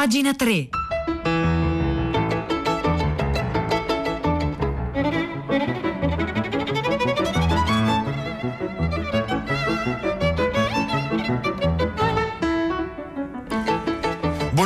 Pagina 3.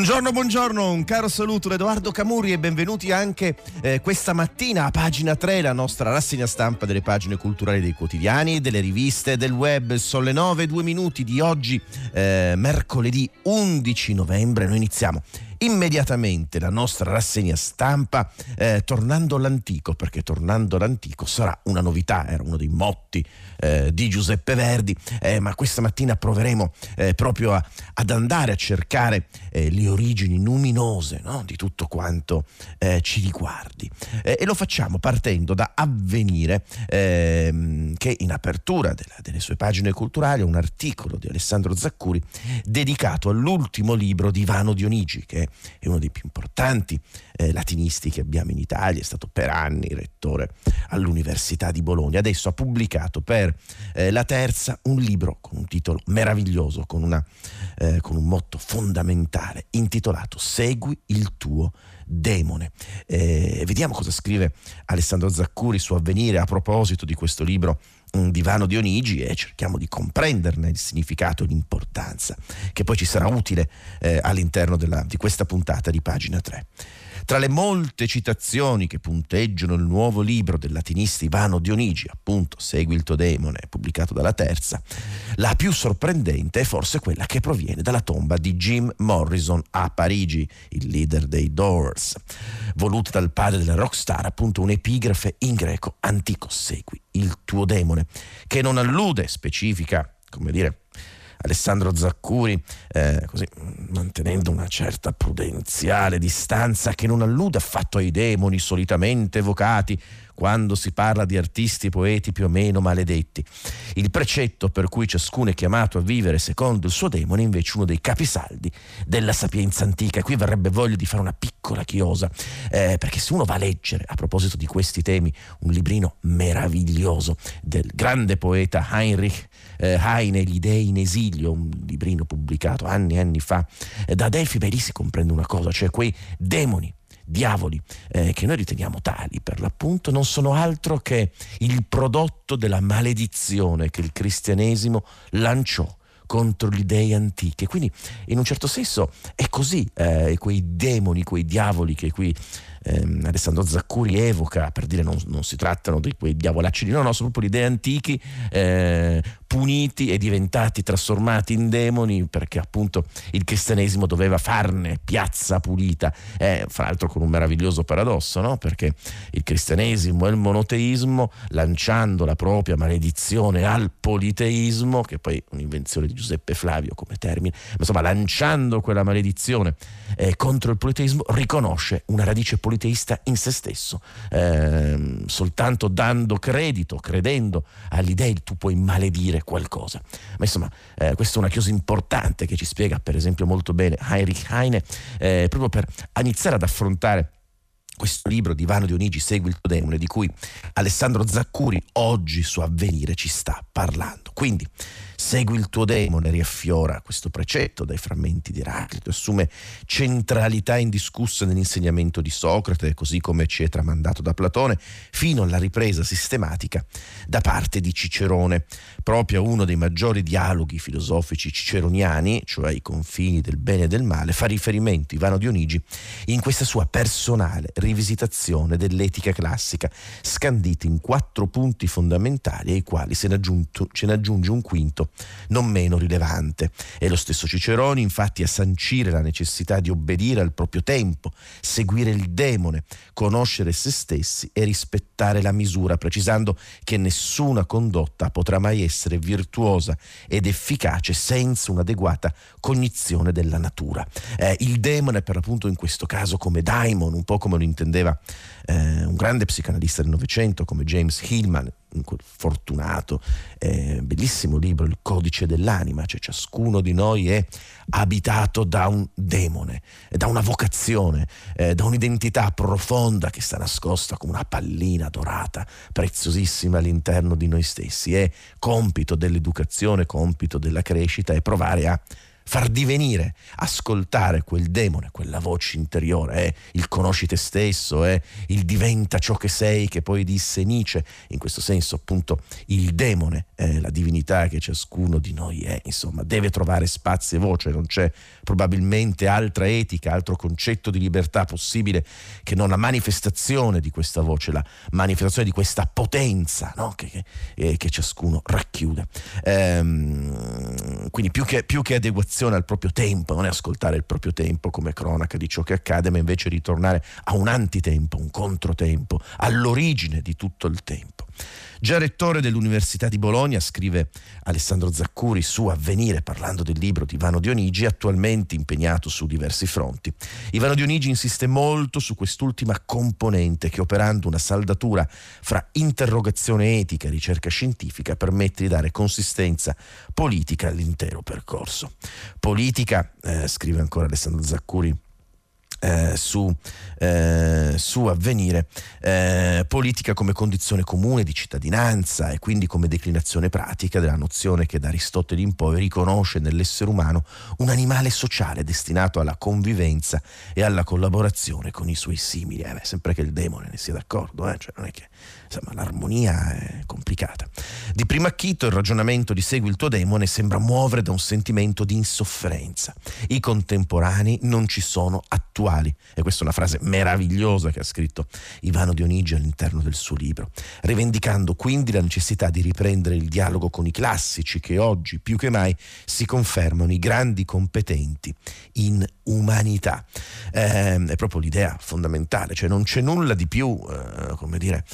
Buongiorno, buongiorno, un caro saluto da Edoardo Camurri e benvenuti anche eh, questa mattina a pagina 3, la nostra rassegna stampa delle pagine culturali dei quotidiani, delle riviste, del web. Sono le 9, 2 minuti di oggi, eh, mercoledì 11 novembre. Noi iniziamo immediatamente la nostra rassegna stampa eh, tornando all'antico, perché tornando all'antico sarà una novità, era uno dei motti eh, di Giuseppe Verdi, eh, ma questa mattina proveremo eh, proprio a, ad andare a cercare eh, le origini luminose no? di tutto quanto eh, ci riguardi. e lo facciamo partendo da Avvenire, ehm, che in apertura della, delle sue pagine culturali ha un articolo di Alessandro Zaccuri dedicato all'ultimo libro di Ivano Dionigi, che è uno dei più importanti eh, latinisti che abbiamo in Italia, è stato per anni rettore all'Università di Bologna. Adesso ha pubblicato per eh, la terza un libro con un titolo meraviglioso, con, una, eh, con un motto fondamentale intitolato Segui il tuo demone. Eh, vediamo cosa scrive Alessandro Zaccuri su Avvenire a proposito di questo libro un divano Dionigi e cerchiamo di comprenderne il significato e l'importanza, che poi ci sarà utile eh, all'interno della, di questa puntata di pagina 3. Tra le molte citazioni che punteggiano il nuovo libro del latinista Ivano Dionigi, appunto Segui il tuo demone, pubblicato dalla terza, la più sorprendente è forse quella che proviene dalla tomba di Jim Morrison a Parigi, il leader dei Doors, voluta dal padre della rockstar, appunto un'epigrafe in greco antico, Segui il tuo demone, che non allude, specifica, come dire, Alessandro Zaccuri, eh, così, mantenendo una certa prudenziale distanza che non allude affatto ai demoni solitamente evocati quando si parla di artisti e poeti più o meno maledetti. Il precetto per cui ciascuno è chiamato a vivere secondo il suo demone è invece uno dei capisaldi della sapienza antica. E qui verrebbe voglia di fare una piccola chiosa, eh, perché se uno va a leggere, a proposito di questi temi, un librino meraviglioso del grande poeta Heinrich eh, Heine, Gli dei in esilio, un librino pubblicato anni e anni fa eh, da Delphi, beh lì si comprende una cosa, cioè quei demoni diavoli eh, che noi riteniamo tali per l'appunto non sono altro che il prodotto della maledizione che il cristianesimo lanciò contro gli dei antichi. Quindi in un certo senso è così, eh, quei demoni, quei diavoli che qui ehm, Alessandro Zaccuri evoca, per dire non, non, si trattano di quei diavolacci, no, no, sono proprio gli dei antichi eh, puniti e diventati, trasformati in demoni perché appunto il cristianesimo doveva farne piazza pulita, eh, fra l'altro con un meraviglioso paradosso, no? perché il cristianesimo e il monoteismo, lanciando la propria maledizione al politeismo, che poi è un'invenzione di Giuseppe Flavio come termine, ma insomma lanciando quella maledizione eh, contro il politeismo, riconosce una radice politeista in se stesso, eh, soltanto dando credito, credendo agli dei tu puoi maledire qualcosa. Ma insomma, eh, questa è una chiosa importante che ci spiega per esempio molto bene Heinrich Heine, eh, proprio per iniziare ad affrontare questo libro di Ivano Dionigi, Segui il tuo demone, di cui Alessandro Zaccuri oggi su Avvenire ci sta parlando. Quindi Segui il tuo demone, riaffiora questo precetto dai frammenti di Eraclito, assume centralità indiscussa nell'insegnamento di Socrate, così come ci è tramandato da Platone, fino alla ripresa sistematica da parte di Cicerone. Proprio uno dei maggiori dialoghi filosofici ciceroniani, cioè i confini del bene e del male, fa riferimento Ivano Dionigi in questa sua personale rivisitazione dell'etica classica, scandita in quattro punti fondamentali ai quali se ne, aggiunto, ce ne aggiunge un quinto non meno rilevante. È lo stesso Cicerone infatti a sancire la necessità di obbedire al proprio tempo, seguire il demone, conoscere se stessi e rispettare la misura, precisando che nessuna condotta potrà mai essere virtuosa ed efficace senza un'adeguata cognizione della natura. Eh, il demone per l'appunto in questo caso come daimon, un po' come lo intendeva eh, un grande psicanalista del Novecento come James Hillman, fortunato, eh, bellissimo libro, Il codice dell'anima, cioè ciascuno di noi è abitato da un demone, da una vocazione, eh, da un'identità profonda che sta nascosta come una pallina dorata, preziosissima all'interno di noi stessi. È compito dell'educazione, compito della crescita e provare a far divenire, ascoltare quel demone, quella voce interiore, è il conosci te stesso, è il diventa ciò che sei, che poi disse Nietzsche, in questo senso appunto il demone, è la divinità che ciascuno di noi è, insomma, deve trovare spazio e voce, non c'è probabilmente altra etica, altro concetto di libertà possibile che non la manifestazione di questa voce, la manifestazione di questa potenza no? che, che, eh, che, ciascuno racchiude. Ehm, quindi più che, più che adeguazione al proprio tempo, non è ascoltare il proprio tempo come cronaca di ciò che accade, ma invece ritornare a un antitempo, un controtempo, all'origine di tutto il tempo. Già rettore dell'Università di Bologna, scrive Alessandro Zaccuri su Avvenire parlando del libro di Ivano Dionigi, attualmente impegnato su diversi fronti. Ivano Dionigi insiste molto su quest'ultima componente che operando una saldatura fra interrogazione etica e ricerca scientifica permette di dare consistenza politica all'intero percorso. Politica, eh, scrive ancora Alessandro Zaccuri, eh, su, eh, su, avvenire, eh, politica come condizione comune di cittadinanza e quindi come declinazione pratica della nozione che da Aristotele in poi riconosce nell'essere umano un animale sociale destinato alla convivenza e alla collaborazione con i suoi simili. Eh, sempre che il demone ne sia d'accordo, eh? cioè non è che insomma, l'armonia è complicata. Di primo acchito il ragionamento di segui il tuo demone sembra muovere da un sentimento di insofferenza. I contemporanei non ci sono attuali. E questa è una frase meravigliosa che ha scritto Ivano Dionigi all'interno del suo libro, rivendicando quindi la necessità di riprendere il dialogo con i classici che oggi più che mai si confermano i grandi competenti in umanità. Eh, è proprio l'idea fondamentale, cioè non c'è nulla di più, eh, come dire,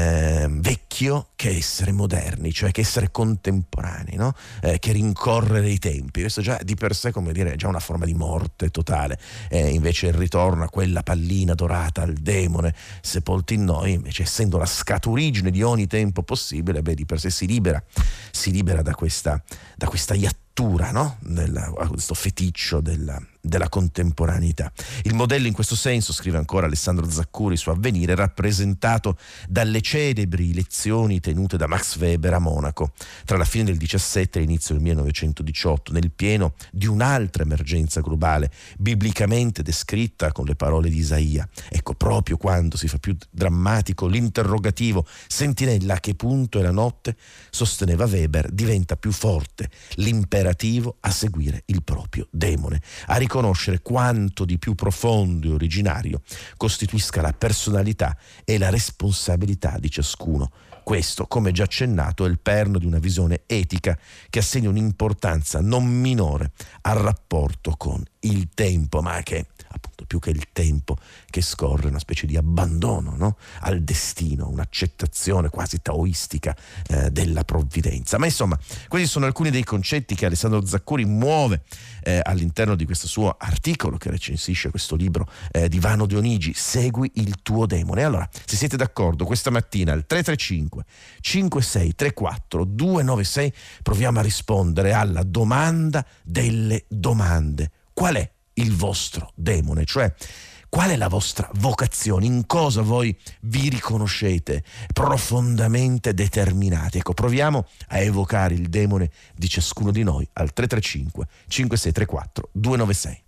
eh, vecchio che essere moderni, cioè che essere contemporanei, no? Eh, che rincorrere i tempi. Questo già di per sé, come dire, è già una forma di morte totale. Eh, invece il ritorno a quella pallina dorata, al demone sepolto in noi, invece essendo la scaturigine di ogni tempo possibile, beh, di per sé si libera, si libera da questa, da questa iattura, no? Della, questo feticcio della, della contemporaneità. Il modello in questo senso, scrive ancora Alessandro Zaccuri su Avvenire, rappresentato dalle celebri lezioni tenute da Max Weber a Monaco tra la fine del 17 e l'inizio del 1918, nel pieno di un'altra emergenza globale, biblicamente descritta con le parole di Isaia. Ecco, proprio quando si fa più drammatico l'interrogativo sentinella a che punto è la notte, sosteneva Weber, diventa più forte l'imperativo a seguire il proprio demone, a riconoscere quanto di più profondo e originario costituisca la personalità e la responsabilità di ciascuno. Questo, come già accennato, è il perno di una visione etica che assegna un'importanza non minore al rapporto con il tempo, ma che appunto più che il tempo che scorre, una specie di abbandono no? al destino, un'accettazione quasi taoistica eh, della provvidenza. Ma insomma, questi sono alcuni dei concetti che Alessandro Zaccuri muove eh, all'interno di questo suo articolo che recensisce questo libro eh, di Vano Dionigi, Segui il tuo demone. Allora, se siete d'accordo, questa mattina al 335 5634 296 proviamo a rispondere alla domanda delle domande. Qual è il vostro demone, cioè qual è la vostra vocazione, in cosa voi vi riconoscete profondamente determinati. Ecco, proviamo a evocare il demone di ciascuno di noi al 335 5634 296.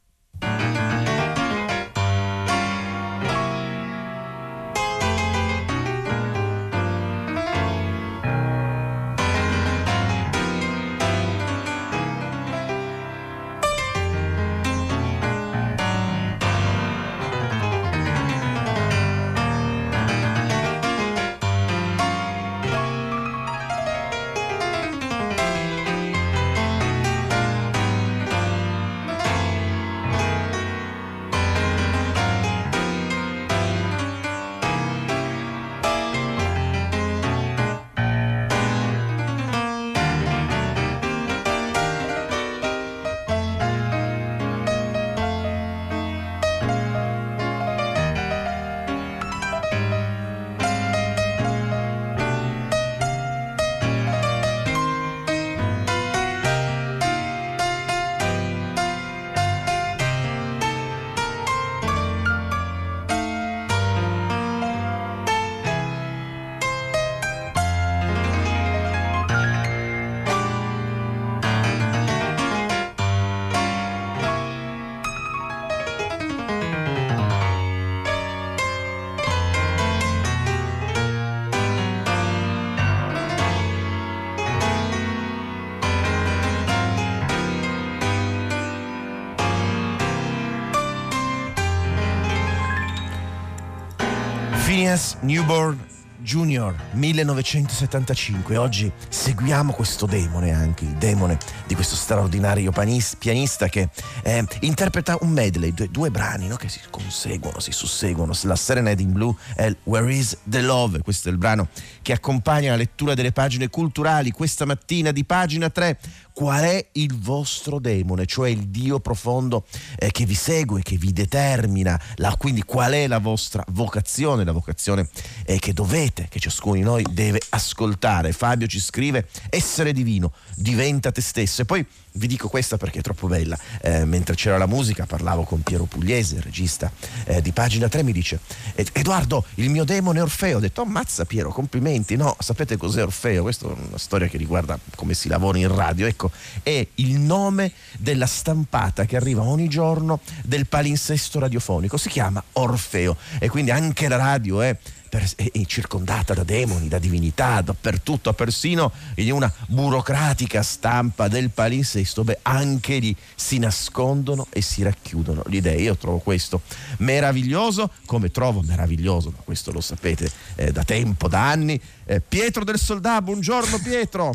Phineas Newborn Junior 1975. Oggi seguiamo questo demone, anche il demone di questo straordinario pianista che eh, interpreta un medley, due, due brani no? che si conseguono, si susseguono. La Serenade in Blue e Where is the Love? Questo è il brano che accompagna la lettura delle pagine culturali questa mattina di pagina 3 qual è il vostro demone, cioè il Dio profondo eh, che vi segue, che vi determina, la, quindi qual è la vostra vocazione, la vocazione eh, che dovete, che ciascuno di noi deve ascoltare. Fabio ci scrive, essere divino, diventa te stesso. E poi vi dico questa perché è troppo bella. Eh, mentre c'era la musica parlavo con Piero Pugliese, il regista eh, di pagina 3, mi dice Edoardo, il mio demone Orfeo. Ho detto ammazza Piero, complimenti. No, sapete cos'è Orfeo? Questa è una storia che riguarda come si lavora in radio. Ecco, è il nome della stampata che arriva ogni giorno del palinsesto radiofonico. Si chiama Orfeo e quindi anche la radio è per, è, è, circondata da demoni, da divinità, dappertutto, persino in una burocratica stampa del palinsesto, beh, anche lì si nascondono e si racchiudono le idee. Io trovo questo meraviglioso, come trovo meraviglioso, ma questo lo sapete eh, da tempo, da anni, eh, Pietro del Soldà, buongiorno Pietro.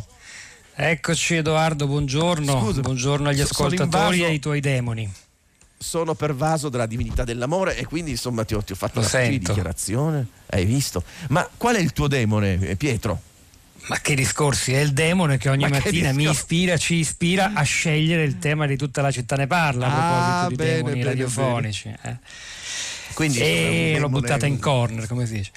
Eccoci Edoardo, buongiorno. Scusa, buongiorno agli ascoltatori e ai tuoi demoni sono pervaso della divinità dell'amore e quindi insomma ti ho, ti ho fatto una dichiarazione, hai visto? Ma qual è il tuo demone, Pietro? Ma che discorsi, è il demone che ogni Ma mattina mi ispira, ci ispira a scegliere il tema di tutta la città ne parla a ah, proposito di demoni bene, radiofonici. Bene. Eh. Quindi e l'ho buttata in corner, come si dice.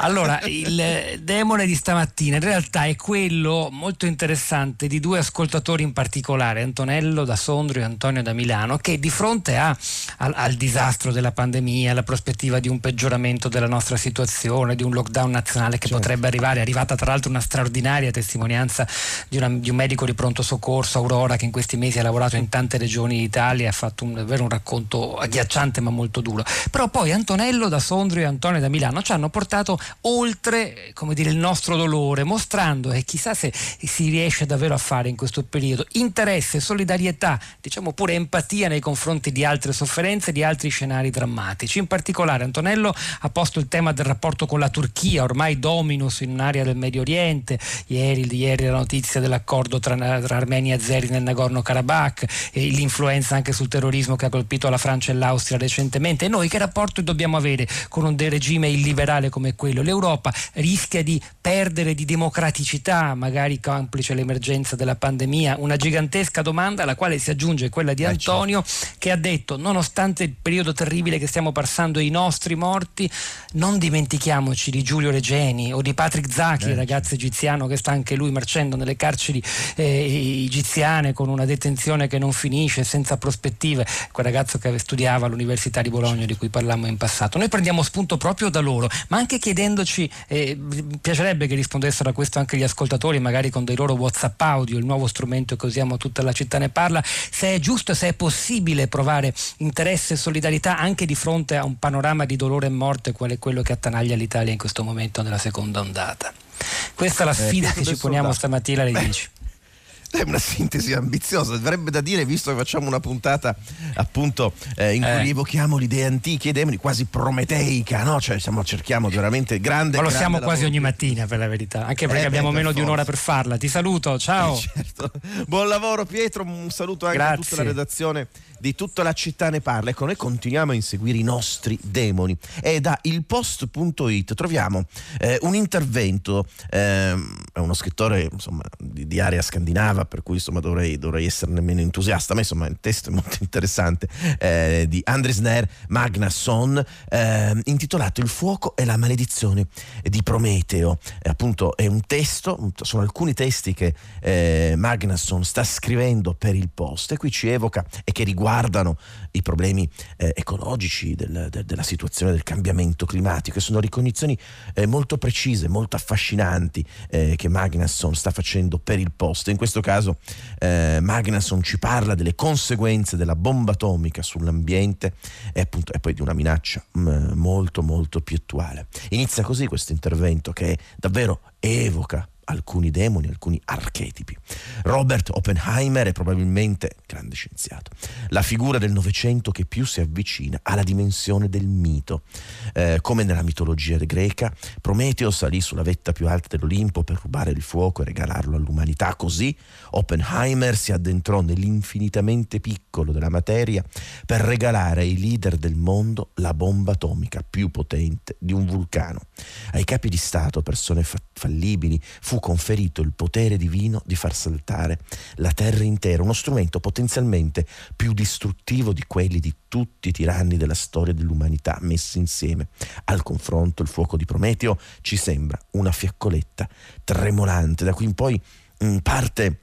Allora, il demone di stamattina in realtà è quello molto interessante di due ascoltatori in particolare, Antonello da Sondrio e Antonio da Milano, che di fronte a, al, al, disastro della pandemia, alla prospettiva di un peggioramento della nostra situazione, di un lockdown nazionale che certo. potrebbe arrivare, è arrivata tra l'altro una straordinaria testimonianza di, una, di, un medico di pronto soccorso, Aurora, che in questi mesi ha lavorato in tante regioni d'Italia, ha fatto un, davvero un racconto agghiacciante ma molto duro. Però poi poi Antonello da Sondrio e Antonio da Milano ci hanno portato oltre dire, il nostro dolore, mostrando e chissà se si riesce davvero a fare in questo periodo interesse, solidarietà, diciamo pure empatia nei confronti di altre sofferenze, di altri scenari drammatici. In particolare Antonello ha posto il tema del rapporto con la Turchia, ormai dominus in un'area del Medio Oriente, ieri, ieri la notizia dell'accordo tra, tra Armenia e Azeri nel Nagorno-Karabakh, e l'influenza anche sul terrorismo che ha colpito la Francia e l'Austria recentemente. E noi che rapporto rapporto dobbiamo avere con un regime illiberale come quello? L'Europa rischia di perdere di democraticità, magari complice l'emergenza della pandemia, una gigantesca domanda alla quale si aggiunge quella di Antonio che ha detto nonostante il periodo terribile che stiamo passando i nostri morti, non dimentichiamoci di Giulio Regeni o di Patrick Zaki, il ragazzo egiziano che sta anche lui marcendo nelle carceri eh, egiziane con una detenzione che non finisce, senza prospettive, quel ragazzo che studiava all'Università di Bologna di cui parlavamo in passato. Noi prendiamo spunto proprio da loro, ma anche chiedendoci, eh, piacerebbe che rispondessero a questo anche gli ascoltatori, magari con dei loro WhatsApp audio, il nuovo strumento che usiamo tutta la città ne parla, se è giusto e se è possibile provare interesse e solidarietà anche di fronte a un panorama di dolore e morte quale quello che attanaglia l'Italia in questo momento nella seconda ondata. Questa è la eh, sfida eh, che ci poniamo stamattina alle 10. È una sintesi ambiziosa, avrebbe da dire, visto che facciamo una puntata appunto eh, in cui eh. rievochiamo le idee antiche e demoni, quasi prometeica, no? Cioè siamo, cerchiamo veramente grande. Ma lo grande siamo quasi ogni mattina per la verità, anche perché eh, abbiamo beh, meno per di un'ora per farla. Ti saluto, ciao. Certo. Buon lavoro Pietro, un saluto anche Grazie. a tutta la redazione di tutta la città ne parla. Ecco, noi continuiamo a inseguire i nostri demoni e da ilpost.it troviamo eh, un intervento, eh, è uno scrittore insomma, di, di, area scandinava, per cui insomma, dovrei, dovrei esserne meno entusiasta, ma insomma il testo è molto interessante, eh, di Andres Nair Magnasson, eh, intitolato Il fuoco e la maledizione di Prometeo. appunto è un testo, sono alcuni testi che eh, Magnasson sta scrivendo per il post e qui ci evoca e che riguarda riguardano i problemi eh, ecologici del, de, della situazione del cambiamento climatico, che sono ricognizioni eh, molto precise, molto affascinanti eh, che Magnasson sta facendo per il posto. In questo caso eh, Magnasson ci parla delle conseguenze della bomba atomica sull'ambiente e, appunto, e poi di una minaccia mh, mm, molto molto più attuale. Inizia così questo intervento che davvero evoca alcuni demoni, alcuni archetipi. Robert Oppenheimer è probabilmente, grande scienziato, la figura del Novecento che più si avvicina alla dimensione del mito. Eh, come nella mitologia greca, Prometeo salì sulla vetta più alta dell'Olimpo per rubare il fuoco e regalarlo all'umanità. Così Oppenheimer si addentrò nell'infinitamente piccolo della materia per regalare ai leader del mondo la bomba atomica più potente di un vulcano. Ai capi di Stato, persone fa- fallibili, fu conferito il potere divino di far saltare la terra intera, uno strumento potenzialmente più distruttivo di quelli di tutti i tiranni della storia dell'umanità messi insieme. Al confronto il fuoco di Prometeo ci sembra una fiaccoletta tremolante, da cui in poi in parte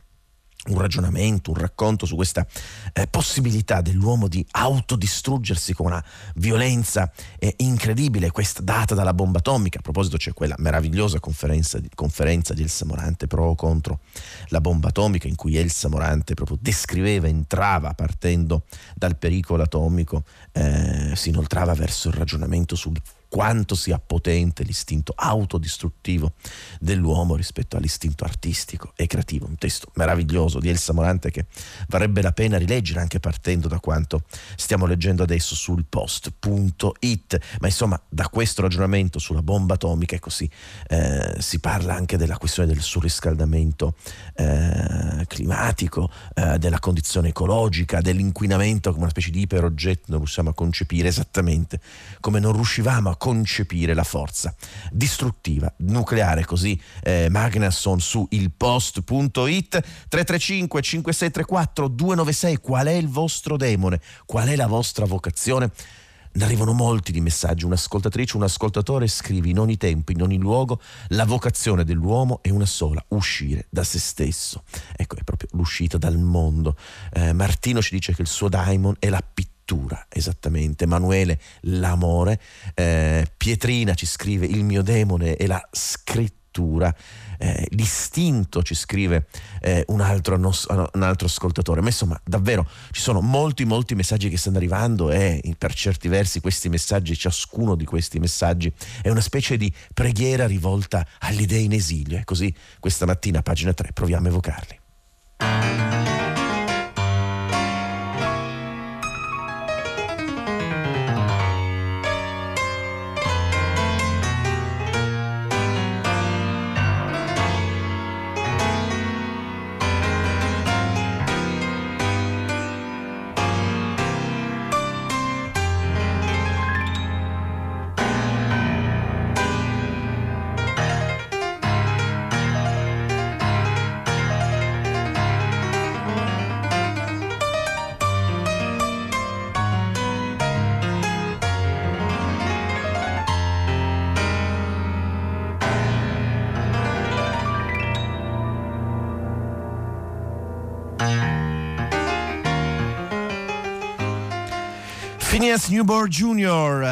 un ragionamento, un racconto su questa eh, possibilità dell'uomo di autodistruggersi con una violenza eh, incredibile, questa data dalla bomba atomica. A proposito c'è quella meravigliosa conferenza, conferenza di Elsa Morante pro o contro la bomba atomica in cui Elsa Morante proprio descriveva, entrava partendo dal pericolo atomico, eh, si inoltrava verso il ragionamento sul quanto sia potente l'istinto autodistruttivo dell'uomo rispetto all'istinto artistico e creativo. Un testo meraviglioso di Elsa Morante che varrebbe la pena rileggere anche partendo da quanto stiamo leggendo adesso sul post.it. Ma insomma, da questo ragionamento sulla bomba atomica, ecco sì, eh, si parla anche della questione del surriscaldamento eh, climatico, eh, della condizione ecologica, dell'inquinamento come una specie di iperoggetto non riusciamo a concepire esattamente come non riuscivamo a concepire la forza distruttiva nucleare. Così eh, Magnasson su ilpost.it 335 5634 296 qual è il vostro demone? Qual è la vostra vocazione? Ne arrivano molti di messaggi. Un'ascoltatrice, un ascoltatore scrive in ogni tempo, in ogni luogo, la vocazione dell'uomo è una sola, uscire da se stesso. Ecco, è proprio l'uscita dal mondo. Eh, Martino ci dice che il suo daimon è la pittura scrittura, esattamente. Emanuele, l'amore. Eh, Pietrina ci scrive il mio demone è la scrittura. Eh, l'istinto ci scrive eh, un, altro, un, altro, ascoltatore. Ma insomma, davvero ci sono molti, molti messaggi che stanno arrivando e per certi versi questi messaggi, ciascuno di questi messaggi, è una specie di preghiera rivolta alle idee in esilio. E così questa mattina, pagina 3, proviamo a evocarli. Phineas Newborn Jr.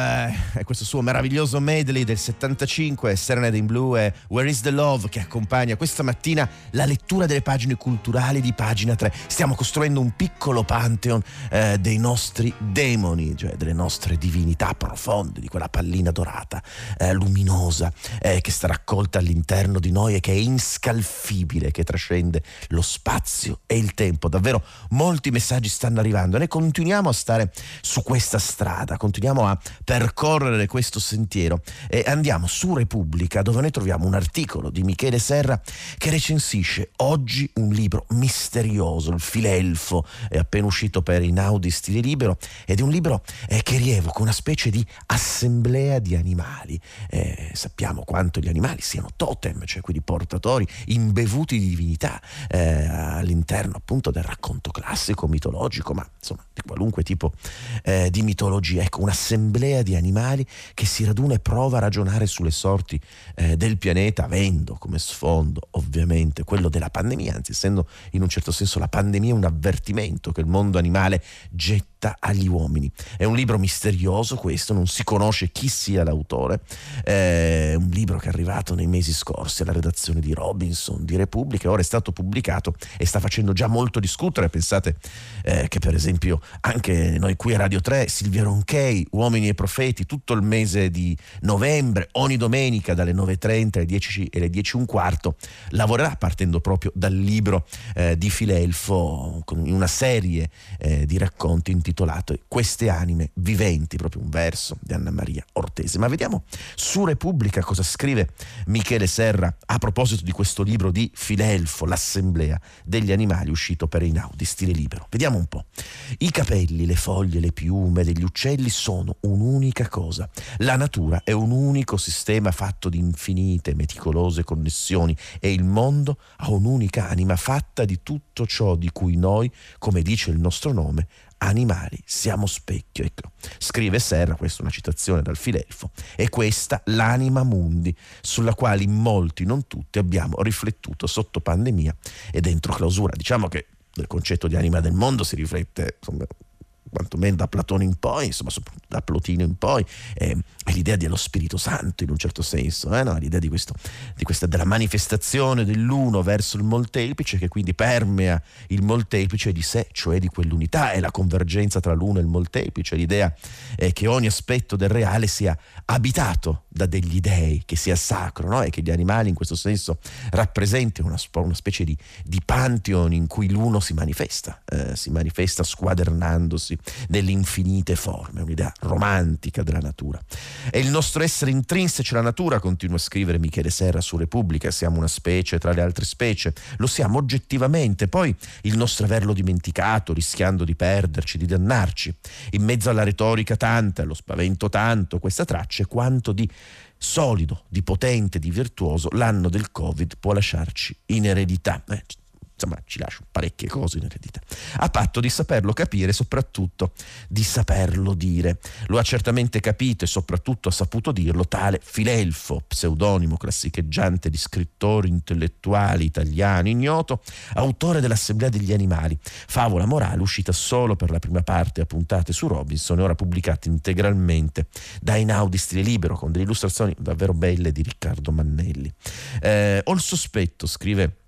Eh, questo suo meraviglioso medley del 75, Serenade in Blue e Where is the Love che accompagna questa mattina la lettura delle pagine culturali di pagina 3. Stiamo costruendo un piccolo pantheon eh, dei nostri demoni, cioè delle nostre divinità profonde, di quella pallina dorata, eh, luminosa, eh, che sta raccolta all'interno di noi e che è inscalfibile, che trascende lo spazio e il tempo. Davvero molti messaggi stanno arrivando e noi continuiamo a stare su questa strada, continuiamo a percorrere questo sentiero e andiamo su Repubblica dove noi troviamo un articolo di Michele Serra che recensisce oggi un libro misterioso, il Filelfo, è appena uscito per Inaudi Stile Libero ed è un libro eh, che rievoca una specie di assemblea di animali. Eh, sappiamo quanto gli animali siano totem, cioè quindi portatori imbevuti di divinità eh, all'interno appunto del racconto classico, mitologico, ma insomma di qualunque tipo eh, mitologia, ecco, un'assemblea di animali che si raduna e prova a ragionare sulle sorti eh, del pianeta, avendo come sfondo ovviamente quello della pandemia, anzi essendo in un certo senso la pandemia un avvertimento che il mondo animale getta agli uomini. È un libro misterioso questo, non si conosce chi sia l'autore, è un libro che è arrivato nei mesi scorsi alla redazione di Robinson di Repubblica, ora è stato pubblicato e sta facendo già molto discutere, pensate eh, che per esempio anche noi qui a Radio 3 Silvia Ronchei, Uomini e Profeti, tutto il mese di novembre, ogni domenica dalle 9.30 alle 10 e alle 10 un quarto, lavorerà partendo proprio dal libro eh, di Filelfo, in una serie eh, di racconti intitolato Queste anime viventi, proprio un verso di Anna Maria Ortese. Ma vediamo su Repubblica cosa scrive Michele Serra a proposito di questo libro di Filelfo, L'Assemblea degli animali, uscito per Einaudi, stile libero. Vediamo un po'. I capelli, le foglie, le piume degli uccelli sono un'unica cosa. La natura è un unico sistema fatto di infinite, meticolose connessioni e il mondo ha un'unica anima fatta di tutto ciò di cui noi, come dice il nostro nome, animali siamo specchio. Ecco, scrive Serra, questa è una citazione dal Filelfo, e questa l'anima mundi sulla quale in molti, non tutti, abbiamo riflettuto sotto pandemia e dentro clausura. Diciamo che il concetto di anima del mondo si riflette insomma, quantomeno da Platone in poi, insomma da Plotino in poi, eh, è l'idea dello Spirito Santo in un certo senso, eh, no? l'idea di, questo, di questa, della manifestazione dell'uno verso il molteplice che quindi permea il molteplice di sé, cioè di quell'unità, è la convergenza tra l'uno e il molteplice, l'idea è che ogni aspetto del reale sia abitato da degli dei, che sia sacro no? e che gli animali in questo senso rappresentino una, una specie di, di, pantheon in cui l'uno si manifesta, eh, si manifesta squadernandosi nelle infinite forme, un'idea romantica della natura. È il nostro essere intrinseci alla natura, continua a scrivere Michele Serra su Repubblica, siamo una specie tra le altre specie, lo siamo oggettivamente, poi il nostro averlo dimenticato, rischiando di perderci, di dannarci. In mezzo alla retorica tanta, allo spavento tanto, questa traccia è quanto di solido, di potente, di virtuoso l'anno del Covid può lasciarci in eredità. Eh, insomma ci lascia parecchie cose in eredità, a patto di saperlo capire e soprattutto di saperlo dire. Lo ha certamente capito e soprattutto ha saputo dirlo tale Filelfo, pseudonimo classicheggiante di scrittori intellettuali italiano ignoto, autore dell'Assemblea degli Animali, favola morale uscita solo per la prima parte a puntate su Robinson e ora pubblicata integralmente da Einaudi stile libero con delle illustrazioni davvero belle di Riccardo Mannelli. Eh, ho il sospetto, scrive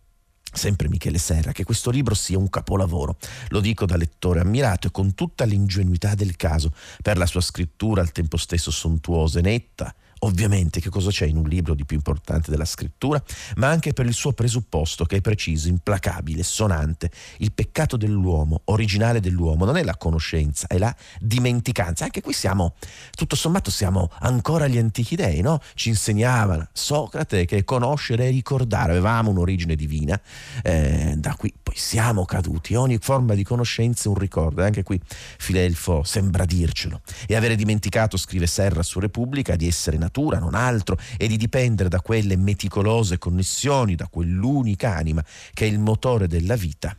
sempre Michele Serra, che questo libro sia un capolavoro. Lo dico da lettore ammirato e con tutta l'ingenuità del caso, per la sua scrittura al tempo stesso sontuosa e netta, Ovviamente che cosa c'è in un libro di più importante della scrittura, ma anche per il suo presupposto che è preciso, implacabile, sonante. Il peccato dell'uomo, originale dell'uomo, non è la conoscenza, è la dimenticanza. Anche qui siamo, tutto sommato, siamo ancora agli antichi dei, no? Ci insegnava Socrate che conoscere e ricordare, avevamo un'origine divina, eh, da qui poi siamo caduti. Ogni forma di conoscenza è un ricordo, e anche qui Filelfo sembra dircelo. E avere dimenticato, scrive Serra su Repubblica, di essere natura non altro, e di dipendere da quelle meticolose connessioni, da quell'unica anima che è il motore della vita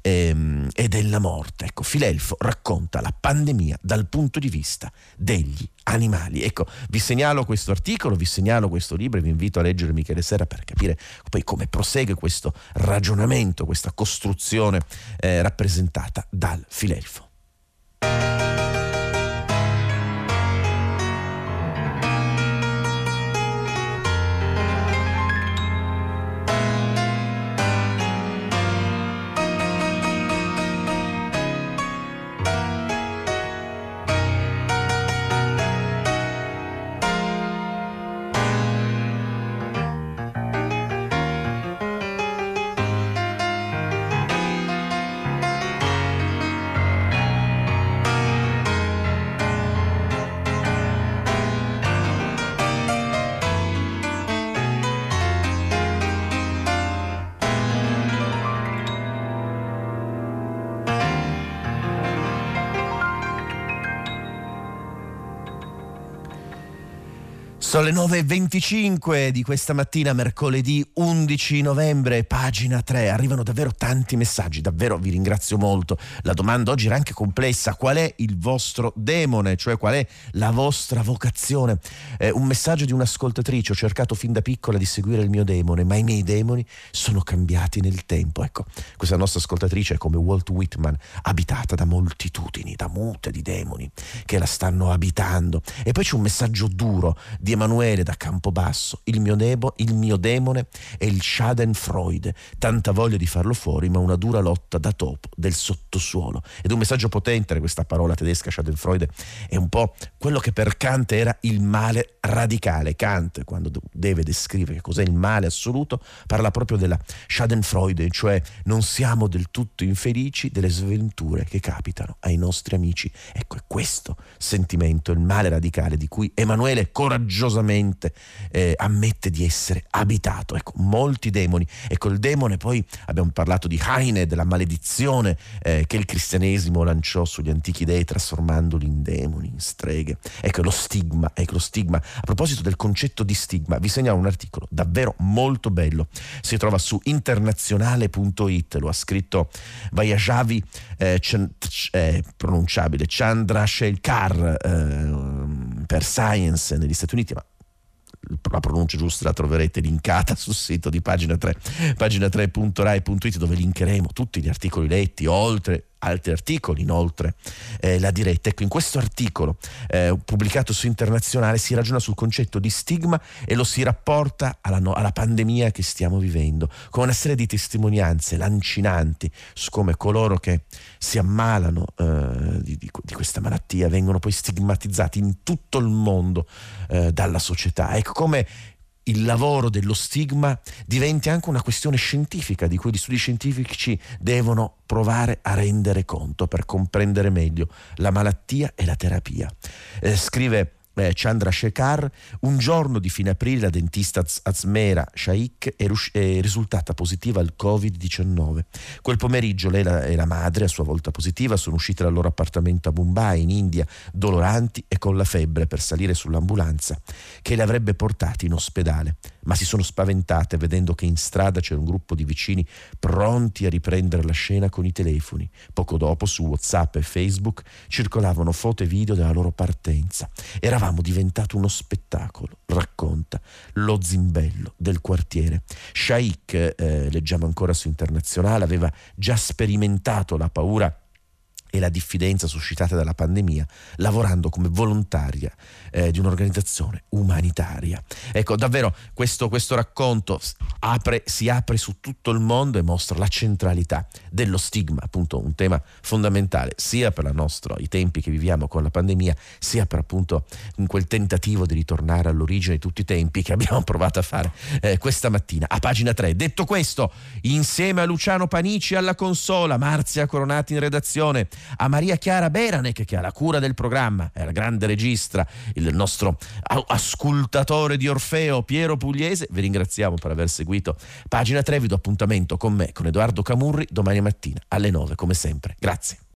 ehm, e della morte. Ecco, Filelfo racconta la pandemia dal punto di vista degli animali. Ecco, vi segnalo questo articolo, vi segnalo questo libro e vi invito a leggere Michele Serra per capire poi come prosegue questo ragionamento, questa costruzione eh, rappresentata dal Filelfo. Sono le 9.25 di questa mattina, mercoledì 11 novembre, pagina 3. Arrivano davvero tanti messaggi, davvero vi ringrazio molto. La domanda oggi era anche complessa. Qual è il vostro demone? Cioè qual è la vostra vocazione? Eh, un messaggio di un'ascoltatrice. Ho cercato fin da piccola di seguire il mio demone, ma i miei demoni sono cambiati nel tempo. Ecco, questa nostra ascoltatrice è come Walt Whitman, abitata da moltitudini, da mute di demoni che la stanno abitando. E poi c'è un messaggio duro di Emanuele da Campobasso, il mio, nebo, il mio demone è il Schadenfreude, tanta voglia di farlo fuori, ma una dura lotta da topo del sottosuolo. Ed un messaggio potente questa parola tedesca Schadenfreude è un po' quello che per Kant era il male radicale. Kant, quando deve descrivere cos'è il male assoluto, parla proprio della Schadenfreude, cioè non siamo del tutto infelici delle sventure che capitano ai nostri amici. Ecco, è questo sentimento, il male radicale di cui Emanuele coraggiosamente eh, ammette di essere abitato. Ecco, molti demoni. Ecco, il demone poi abbiamo parlato di Heine, della maledizione eh, che il cristianesimo lanciò sugli antichi dei trasformandoli in demoni, in streghe. Ecco, lo stigma, ecco lo stigma. A proposito del concetto di stigma, vi segnalo un articolo davvero molto bello. Si trova su internazionale.it, lo ha scritto Vayajavi eh, eh, pronunciabile Chandra Shelkar eh, per Science negli Stati Uniti, ma la pronuncia giusta la troverete linkata sul sito di pagina 3, pagina3.rai.it dove linkeremo tutti gli articoli letti, oltre altri articoli inoltre eh, la diretta. Ecco, in questo articolo eh, pubblicato su Internazionale si ragiona sul concetto di stigma e lo si rapporta alla, no, alla pandemia che stiamo vivendo, con una serie di testimonianze lancinanti su come coloro che si ammalano eh, questa malattia vengono poi stigmatizzati in tutto il mondo eh, dalla società. Ecco come il lavoro dello stigma diventi anche una questione scientifica di cui gli studi scientifici devono provare a rendere conto per comprendere meglio la malattia e la terapia. Eh, scrive eh, Chandra Shekhar, un giorno di fine aprile la dentista Azmera Shaikh è, rus- è, risultata positiva al Covid-19. Quel pomeriggio lei e la madre, a sua volta positiva, sono uscite dal loro appartamento a Mumbai, in India, doloranti e con la febbre per salire sull'ambulanza che le avrebbe portate in ospedale ma si sono spaventate vedendo che in strada c'era un gruppo di vicini pronti a riprendere la scena con i telefoni. Poco dopo su WhatsApp e Facebook circolavano foto e video della loro partenza. Eravamo diventati uno spettacolo, racconta lo zimbello del quartiere. Shaikh, eh, leggiamo ancora su internazionale, aveva già sperimentato la paura e la diffidenza suscitata dalla pandemia, lavorando come volontaria eh, di un'organizzazione umanitaria. Ecco, davvero questo, questo racconto apre, si apre su tutto il mondo e mostra la centralità dello stigma, appunto un tema fondamentale sia per nostra, i tempi che viviamo con la pandemia, sia per appunto quel tentativo di ritornare all'origine di tutti i tempi che abbiamo provato a fare eh, questa mattina a pagina 3. Detto questo, insieme a Luciano Panici alla consola, Marzia Coronati in redazione, a Maria Chiara Beranec che ha la cura del programma, è la grande registra, il nostro ascoltatore di Orfeo Piero Pugliese. Vi ringraziamo per aver seguito pagina 3, vi do appuntamento con me, con Edoardo Camurri, domani mattina alle 9 come sempre. Grazie.